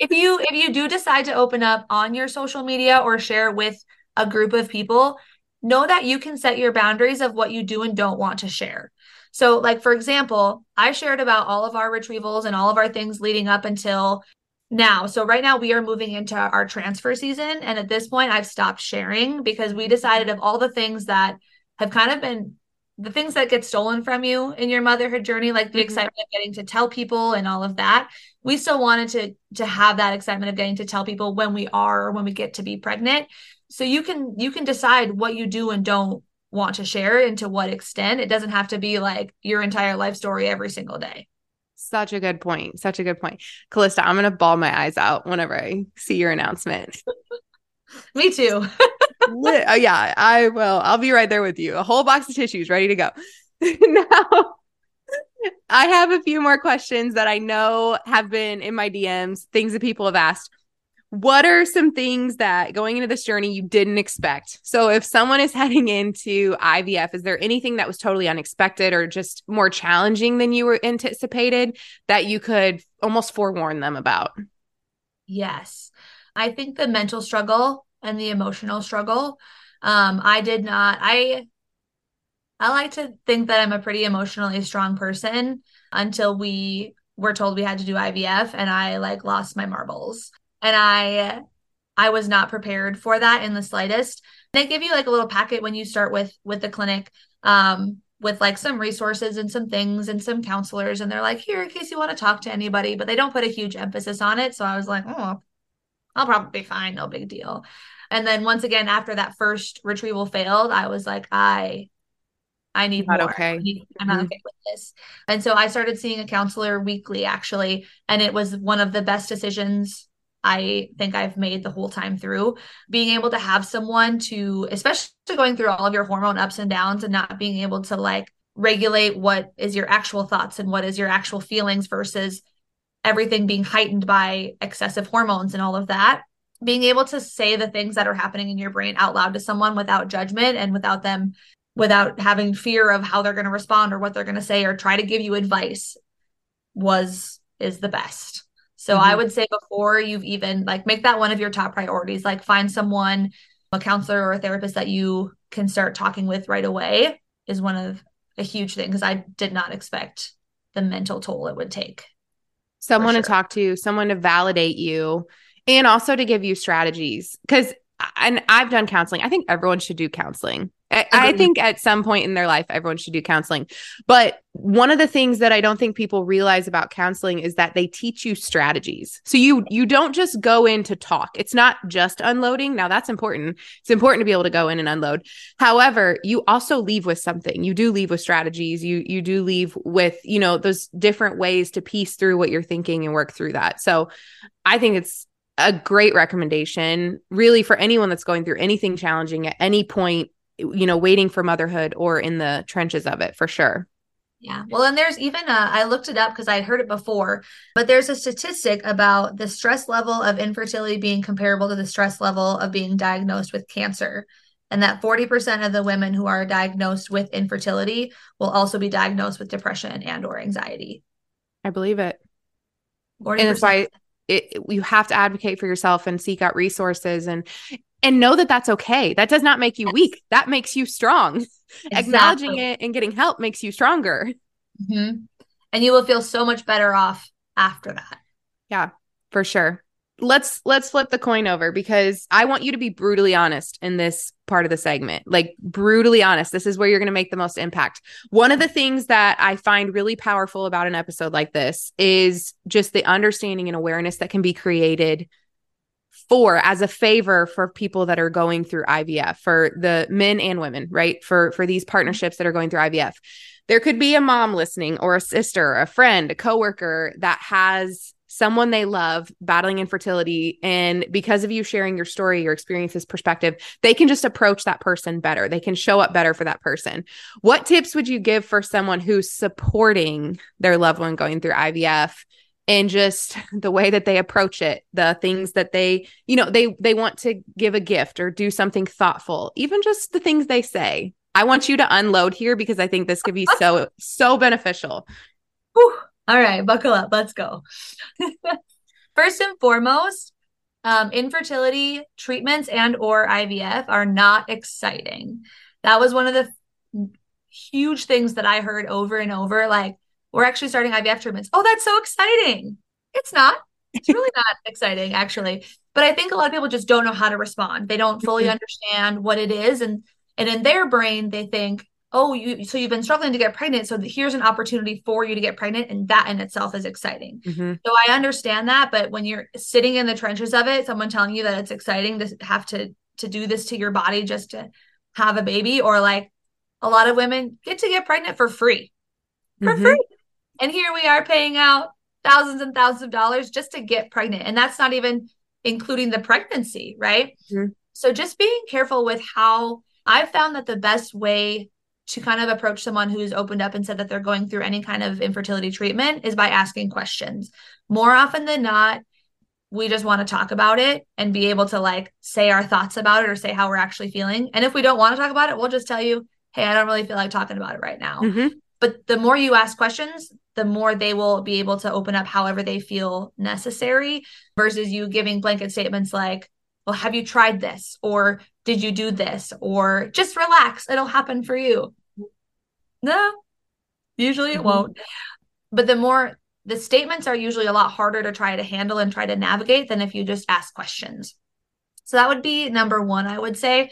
if you if you do decide to open up on your social media or share with a group of people, know that you can set your boundaries of what you do and don't want to share. So, like for example, I shared about all of our retrievals and all of our things leading up until now. So right now we are moving into our transfer season and at this point I've stopped sharing because we decided of all the things that have kind of been the things that get stolen from you in your motherhood journey like the mm-hmm. excitement of getting to tell people and all of that we still wanted to to have that excitement of getting to tell people when we are or when we get to be pregnant so you can you can decide what you do and don't want to share and to what extent it doesn't have to be like your entire life story every single day such a good point such a good point kallista i'm gonna ball my eyes out whenever i see your announcement me too oh, yeah, I will. I'll be right there with you. A whole box of tissues ready to go. now, I have a few more questions that I know have been in my DMs, things that people have asked. What are some things that going into this journey you didn't expect? So, if someone is heading into IVF, is there anything that was totally unexpected or just more challenging than you were anticipated that you could almost forewarn them about? Yes. I think the mental struggle and the emotional struggle. Um, I did not, I I like to think that I'm a pretty emotionally strong person until we were told we had to do IVF and I like lost my marbles. And I I was not prepared for that in the slightest. They give you like a little packet when you start with with the clinic um with like some resources and some things and some counselors and they're like here in case you want to talk to anybody but they don't put a huge emphasis on it so I was like oh I'll probably be fine no big deal. And then once again after that first retrieval failed I was like I I need not more. okay. I'm not mm-hmm. okay with this. And so I started seeing a counselor weekly actually. And it was one of the best decisions I think I've made the whole time through. Being able to have someone to, especially going through all of your hormone ups and downs and not being able to like regulate what is your actual thoughts and what is your actual feelings versus everything being heightened by excessive hormones and all of that. Being able to say the things that are happening in your brain out loud to someone without judgment and without them without having fear of how they're going to respond or what they're going to say or try to give you advice was is the best. So mm-hmm. I would say before you've even like make that one of your top priorities, like find someone, a counselor or a therapist that you can start talking with right away is one of a huge thing because I did not expect the mental toll it would take. Someone sure. to talk to, someone to validate you, and also to give you strategies. Because and I've done counseling. I think everyone should do counseling. I, I, think at some point in their life, everyone should do counseling. But one of the things that I don't think people realize about counseling is that they teach you strategies. So you you don't just go in to talk. It's not just unloading. Now that's important. It's important to be able to go in and unload. However, you also leave with something. You do leave with strategies. You you do leave with, you know, those different ways to piece through what you're thinking and work through that. So I think it's a great recommendation really for anyone that's going through anything challenging at any point you know, waiting for motherhood or in the trenches of it for sure. Yeah. Well, and there's even a, I looked it up because I heard it before, but there's a statistic about the stress level of infertility being comparable to the stress level of being diagnosed with cancer. And that 40% of the women who are diagnosed with infertility will also be diagnosed with depression and or anxiety. I believe it. 40%. And it's why it, you have to advocate for yourself and seek out resources and and know that that's okay. That does not make you weak. That makes you strong. Exactly. Acknowledging it and getting help makes you stronger. Mm-hmm. And you will feel so much better off after that. Yeah, for sure. Let's let's flip the coin over because I want you to be brutally honest in this part of the segment. Like brutally honest. This is where you're going to make the most impact. One of the things that I find really powerful about an episode like this is just the understanding and awareness that can be created for as a favor for people that are going through IVF for the men and women, right? For for these partnerships that are going through IVF. There could be a mom listening or a sister, a friend, a coworker that has someone they love battling infertility and because of you sharing your story your experiences perspective they can just approach that person better they can show up better for that person what tips would you give for someone who's supporting their loved one going through ivf and just the way that they approach it the things that they you know they they want to give a gift or do something thoughtful even just the things they say. I want you to unload here because i think this could be so so beneficial. Whew. all right buckle up. Let's go. First and foremost um, infertility treatments and or ivf are not exciting. That was one of the huge things that i heard over and over like we're actually starting IVF treatments. Oh, that's so exciting. It's not. It's really not exciting, actually. But I think a lot of people just don't know how to respond. They don't fully mm-hmm. understand what it is. And and in their brain, they think, oh, you so you've been struggling to get pregnant. So here's an opportunity for you to get pregnant. And that in itself is exciting. Mm-hmm. So I understand that. But when you're sitting in the trenches of it, someone telling you that it's exciting to have to to do this to your body just to have a baby, or like a lot of women get to get pregnant for free. For mm-hmm. free. And here we are paying out thousands and thousands of dollars just to get pregnant. And that's not even including the pregnancy, right? Mm-hmm. So just being careful with how I've found that the best way to kind of approach someone who's opened up and said that they're going through any kind of infertility treatment is by asking questions. More often than not, we just want to talk about it and be able to like say our thoughts about it or say how we're actually feeling. And if we don't want to talk about it, we'll just tell you, hey, I don't really feel like talking about it right now. Mm-hmm. But the more you ask questions, the more they will be able to open up however they feel necessary versus you giving blanket statements like, well, have you tried this? Or did you do this? Or just relax, it'll happen for you. No, usually it mm-hmm. won't. But the more the statements are usually a lot harder to try to handle and try to navigate than if you just ask questions. So that would be number one, I would say,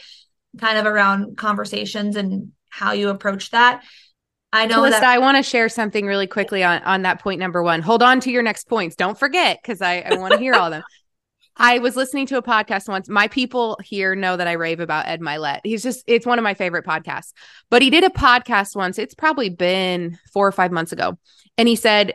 kind of around conversations and how you approach that. I know Kallista, that I want to share something really quickly on, on that point number one. Hold on to your next points. Don't forget, because I, I want to hear all of them. I was listening to a podcast once. My people here know that I rave about Ed Mylett. He's just, it's one of my favorite podcasts. But he did a podcast once. It's probably been four or five months ago. And he said,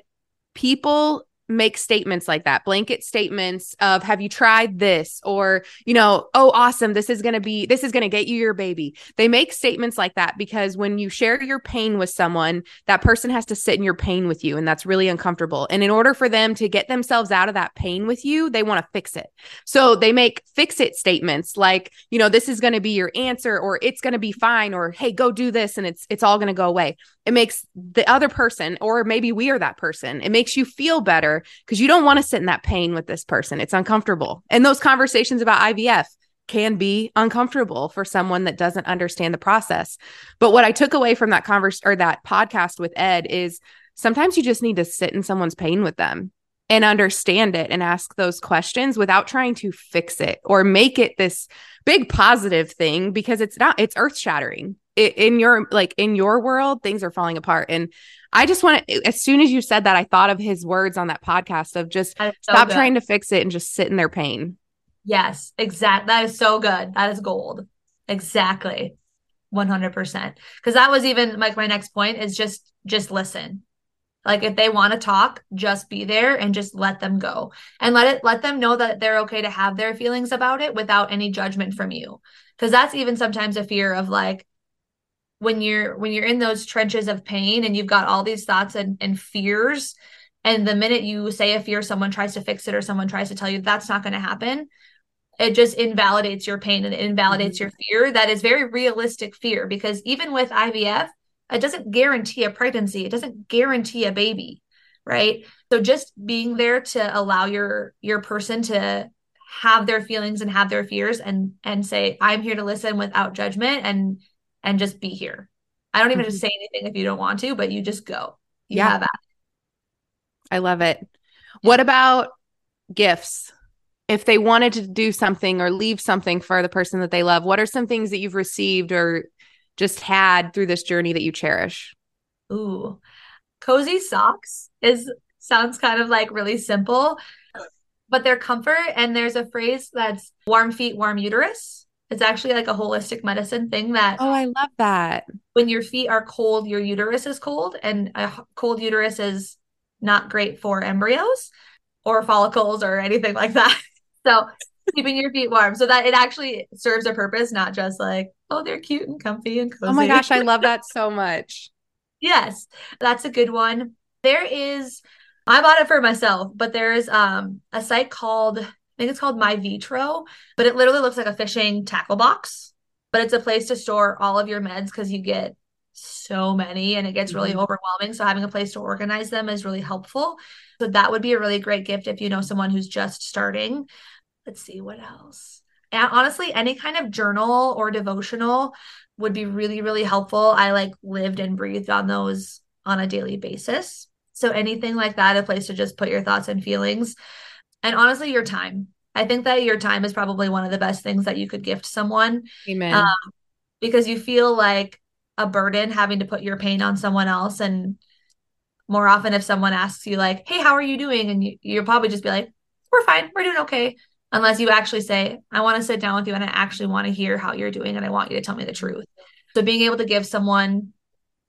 people make statements like that blanket statements of have you tried this? Or you know oh awesome this is going to be this is going to get you your baby. They make statements like that because when you share your pain with someone that person has to sit in your pain with you and that's really uncomfortable. And in order for them to get themselves out of that pain with you they want to fix it. So they make fix it statements like you know this is going to be your answer or it's going to be fine or hey go do this and it's it's all going to go away it makes the other person or maybe we are that person it makes you feel better because you don't want to sit in that pain with this person. It's uncomfortable. And those conversations about IVF can be uncomfortable for someone that doesn't understand the process. But what I took away from that converse or that podcast with Ed is sometimes you just need to sit in someone's pain with them and understand it and ask those questions without trying to fix it or make it this big positive thing because it's not it's earth shattering in your like in your world things are falling apart. And i just want to as soon as you said that i thought of his words on that podcast of just so stop good. trying to fix it and just sit in their pain. Yes exact that is so good. That is gold. Exactly. 100% because that was even like my next point is just just listen. Like if they want to talk just be there and just let them go. And let it let them know that they're okay to have their feelings about it without any judgment from you. Because that's even sometimes a fear of like when you're when you're in those trenches of pain and you've got all these thoughts and, and fears and the minute you say a fear someone tries to fix it or someone tries to tell you that's not going to happen it just invalidates your pain and it invalidates mm-hmm. your fear that is very realistic fear because even with ivf it doesn't guarantee a pregnancy it doesn't guarantee a baby right so just being there to allow your your person to have their feelings and have their fears and and say i'm here to listen without judgment and and just be here. I don't even mm-hmm. just say anything if you don't want to, but you just go. You yeah. have that. I love it. What about gifts? If they wanted to do something or leave something for the person that they love, what are some things that you've received or just had through this journey that you cherish? Ooh, cozy socks is sounds kind of like really simple, but they're comfort. And there's a phrase that's warm feet, warm uterus. It's actually like a holistic medicine thing that Oh, I love that. When your feet are cold, your uterus is cold and a cold uterus is not great for embryos or follicles or anything like that. So, keeping your feet warm so that it actually serves a purpose, not just like, oh, they're cute and comfy and cozy. Oh my gosh, I love that so much. yes, that's a good one. There is I bought it for myself, but there's um a site called think it's called MyVitro, but it literally looks like a fishing tackle box. But it's a place to store all of your meds because you get so many and it gets really mm-hmm. overwhelming. So having a place to organize them is really helpful. So that would be a really great gift if you know someone who's just starting. Let's see what else. And honestly, any kind of journal or devotional would be really, really helpful. I like lived and breathed on those on a daily basis. So anything like that, a place to just put your thoughts and feelings and honestly your time. I think that your time is probably one of the best things that you could gift someone amen. um, because you feel like a burden having to put your pain on someone else. And more often if someone asks you like hey how are you doing? and you, you'll probably just be like we're fine. We're doing okay. Unless you actually say i want to sit down with you and i actually want to hear how you're doing and i want you to tell me the truth. So being able to give someone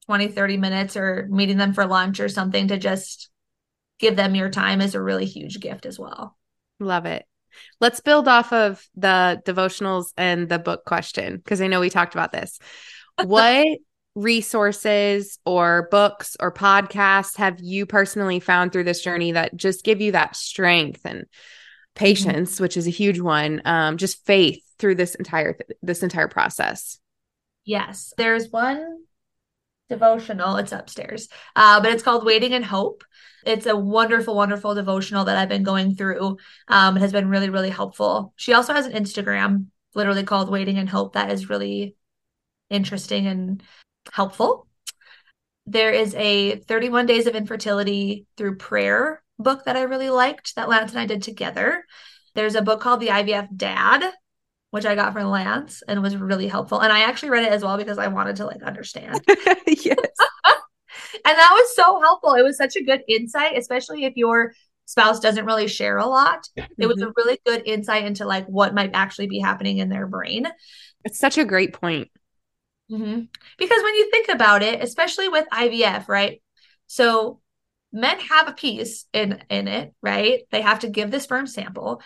20 30 minutes or meeting them for lunch or something to just give them your time is a really huge gift as well. Love it. Let's build off of the devotionals and the book question because I know we talked about this. What resources or books or podcasts have you personally found through this journey that just give you that strength and patience, mm-hmm. which is a huge one, um, just faith through this entire th- this entire process? Yes, there's one devotional. It's upstairs, uh, but it's called Waiting in Hope. It's a wonderful, wonderful devotional that I've been going through. Um, it has been really, really helpful. She also has an Instagram, literally called Waiting in Hope, that is really interesting and helpful. There is a 31 Days of Infertility Through Prayer book that I really liked that Lance and I did together. There's a book called The IVF Dad, which I got from Lance and was really helpful. And I actually read it as well because I wanted to like understand. yes. and that was so helpful. It was such a good insight, especially if your spouse doesn't really share a lot. Mm-hmm. It was a mm-hmm. really good insight into like what might actually be happening in their brain. It's such a great point. Mm-hmm. Because when you think about it, especially with IVF, right? So men have a piece in in it, right? They have to give the sperm sample,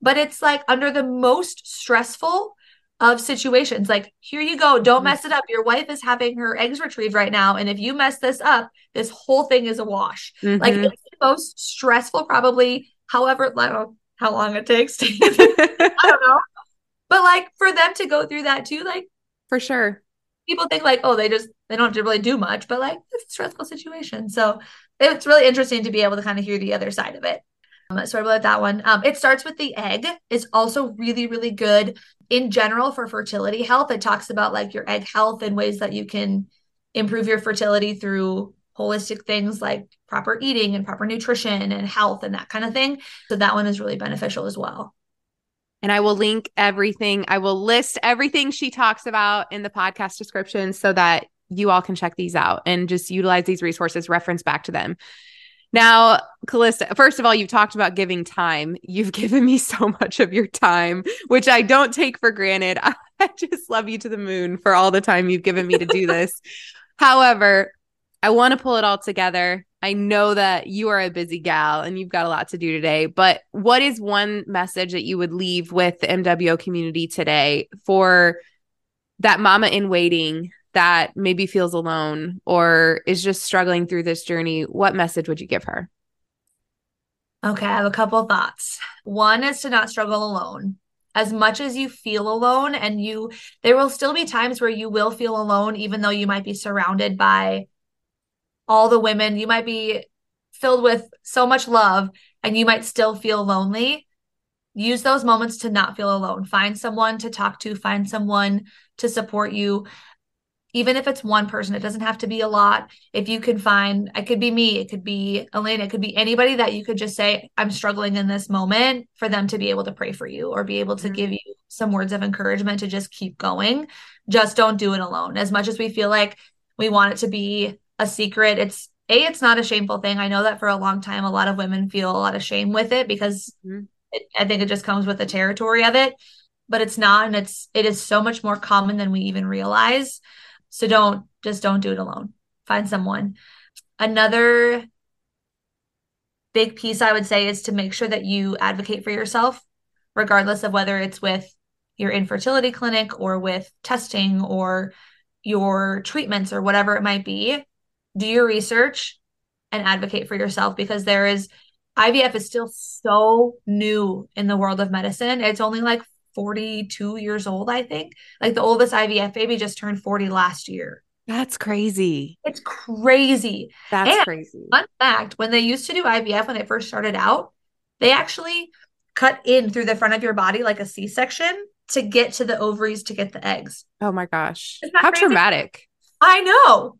but it's like under the most stressful of situations. Like, here you go, don't mm-hmm. mess it up. Your wife is having her eggs retrieved right now, and if you mess this up, this whole thing is a wash. Mm-hmm. Like, it's the most stressful, probably. However, I don't know how long it takes to. I don't know, but like for them to go through that too, like for sure people think like, oh, they just they don't have to really do much, but like it's a stressful situation. So it's really interesting to be able to kind of hear the other side of it. Um, so I that one. Um, it starts with the egg. It's also really, really good in general for fertility health. It talks about like your egg health and ways that you can improve your fertility through holistic things like proper eating and proper nutrition and health and that kind of thing. So that one is really beneficial as well. And I will link everything. I will list everything she talks about in the podcast description so that you all can check these out and just utilize these resources, reference back to them. Now, Kallista, first of all, you've talked about giving time. You've given me so much of your time, which I don't take for granted. I just love you to the moon for all the time you've given me to do this. However, I want to pull it all together I know that you are a busy gal and you've got a lot to do today, but what is one message that you would leave with the MWO community today for that mama in waiting that maybe feels alone or is just struggling through this journey? What message would you give her? Okay, I have a couple thoughts. One is to not struggle alone. As much as you feel alone, and you, there will still be times where you will feel alone, even though you might be surrounded by all the women. You might be filled with so much love and you might still feel lonely. Use those moments to not feel alone. Find someone to talk to, find someone to support you. Even if it's one person, it doesn't have to be a lot. If you can find, it could be me, it could be Elena, it could be anybody that you could just say, I'm struggling in this moment for them to be able to pray for you or be able to mm-hmm. give you some words of encouragement to just keep going. Just don't do it alone. As much as we feel like we want it to be a secret. It's a it's not a shameful thing. I know that for a long time a lot of women feel a lot of shame with it because mm-hmm. it, I think it just comes with the territory of it, but it's not and it's it is so much more common than we even realize. So don't just don't do it alone. Find someone. Another big piece I would say is to make sure that you advocate for yourself regardless of whether it's with your infertility clinic or with testing or your treatments or whatever it might be do your research and advocate for yourself because there is IVF is still so new in the world of medicine. It's only like 42 years old, I think. Like the oldest IVF baby just turned 40 last year. That's crazy. It's crazy. That's and crazy. Fun fact when they used to do IVF when they first started out, they actually cut in through the front of your body like a C section to get to the ovaries to get the eggs. Oh my gosh. How crazy? traumatic. I know.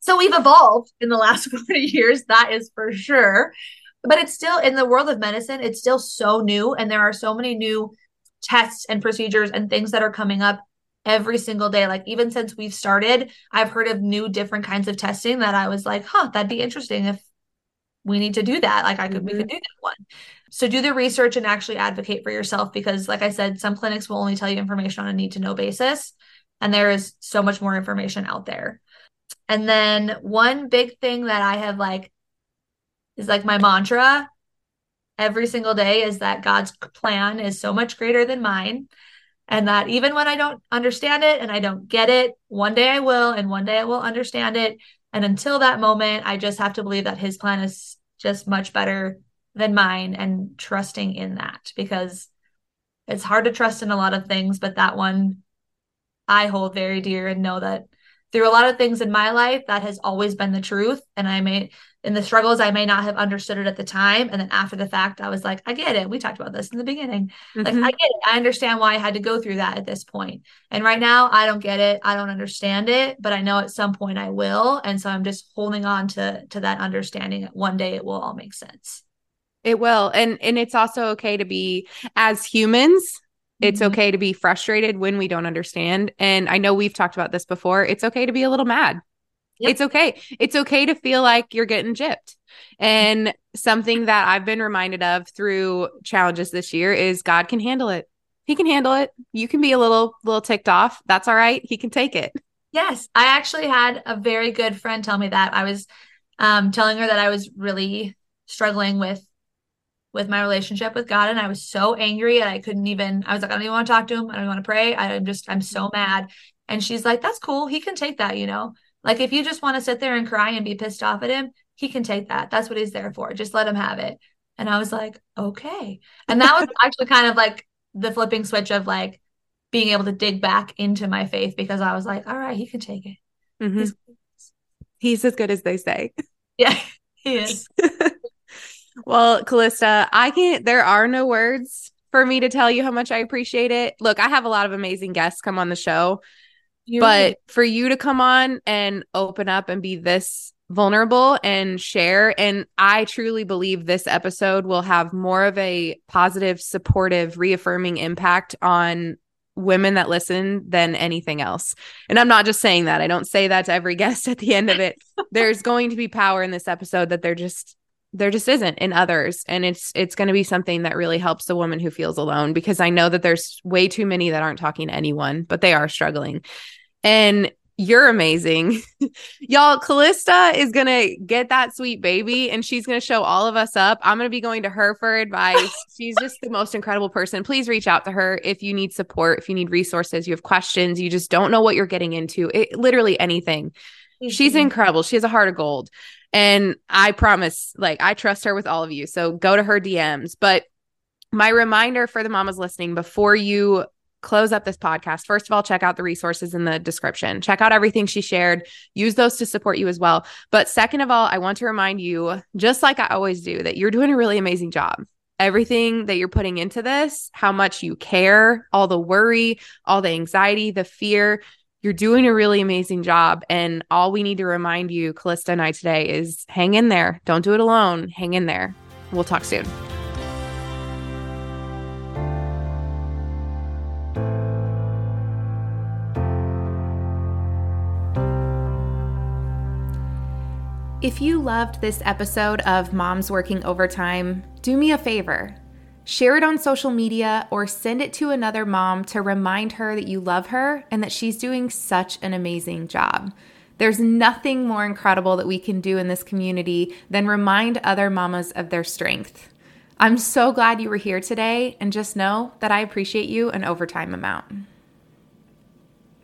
So we've evolved in the last 40 years, that is for sure. But it's still in the world of medicine, it's still so new. And there are so many new tests and procedures and things that are coming up every single day. Like even since we've started, I've heard of new different kinds of testing that I was like, huh, that'd be interesting if we need to do that. Like I could mm-hmm. we could mm-hmm. do that one. So do the research and actually advocate for yourself because like I said, some clinics will only tell you information on a need to know basis. And there is so much more information out there. And then one big thing that I have like is like my mantra every single day is that God's plan is so much greater than mine. And that even when I don't understand it and I don't get it, one day I will, and one day I will understand it. And until that moment, I just have to believe that his plan is just much better than mine and trusting in that because it's hard to trust in a lot of things, but that one I hold very dear and know that through a lot of things in my life that has always been the truth and i may in the struggles i may not have understood it at the time and then after the fact i was like i get it we talked about this in the beginning mm-hmm. like i get it i understand why i had to go through that at this point. and right now i don't get it i don't understand it but i know at some point i will and so i'm just holding on to to that understanding that one day it will all make sense it will and and it's also okay to be as humans it's mm-hmm. okay to be frustrated when we don't understand. And I know we've talked about this before. It's okay to be a little mad. Yep. It's okay. It's okay to feel like you're getting gypped. And something that I've been reminded of through challenges this year is God can handle it. He can handle it. You can be a little little ticked off. That's all right. He can take it. Yes. I actually had a very good friend tell me that. I was um, telling her that I was really struggling with with my relationship with God. And I was so angry and I couldn't even, I was like, I don't even want to talk to him. I don't want to pray. I'm just, I'm so mad. And she's like, that's cool. He can take that, you know? Like if you just want to sit there and cry and be pissed off at him, he can take that. That's what he's there for. Just let him have it. And I was like, okay. And that was actually kind of like the flipping switch of like being able to dig back into my faith because I was like, all right, he can take it. Mm-hmm. He's, he's as good as they say. Yeah, he is. Well, Kallista, I can't, there are no words for me to tell you how much I appreciate it. Look, I have a lot of amazing guests come on the show, You're but for you to come on and open up and be this vulnerable and share, and I truly believe this episode will have more of a positive, supportive, reaffirming impact on women that listen than anything else. And I'm not just saying that. I don't say that to every guest at the end of it. There's going to be power in this episode that they're just there just isn't in others and it's it's going to be something that really helps the woman who feels alone because i know that there's way too many that aren't talking to anyone but they are struggling and you're amazing y'all kallista is going to get that sweet baby and she's going to show all of us up i'm going to be going to her for advice she's just the most incredible person please reach out to her if you need support if you need resources you have questions you just don't know what you're getting into it literally anything She's mm-hmm. incredible. She has a heart of gold. And I promise, like, I trust her with all of you. So go to her DMs. But my reminder for the mamas listening before you close up this podcast, first of all, check out the resources in the description. Check out everything she shared. Use those to support you as well. But second of all, I want to remind you, just like I always do, that you're doing a really amazing job. Everything that you're putting into this, how much you care, all the worry, all the anxiety, the fear, you're doing a really amazing job. And all we need to remind you, Kallista and I today, is hang in there. Don't do it alone. Hang in there. We'll talk soon. If you loved this episode of Moms Working Overtime, do me a favor Share it on social media or send it to another mom to remind her that you love her and that she's doing such an amazing job. There's nothing more incredible that we can do in this community than remind other mamas of their strength. I'm so glad you were here today, and just know that I appreciate you an overtime amount.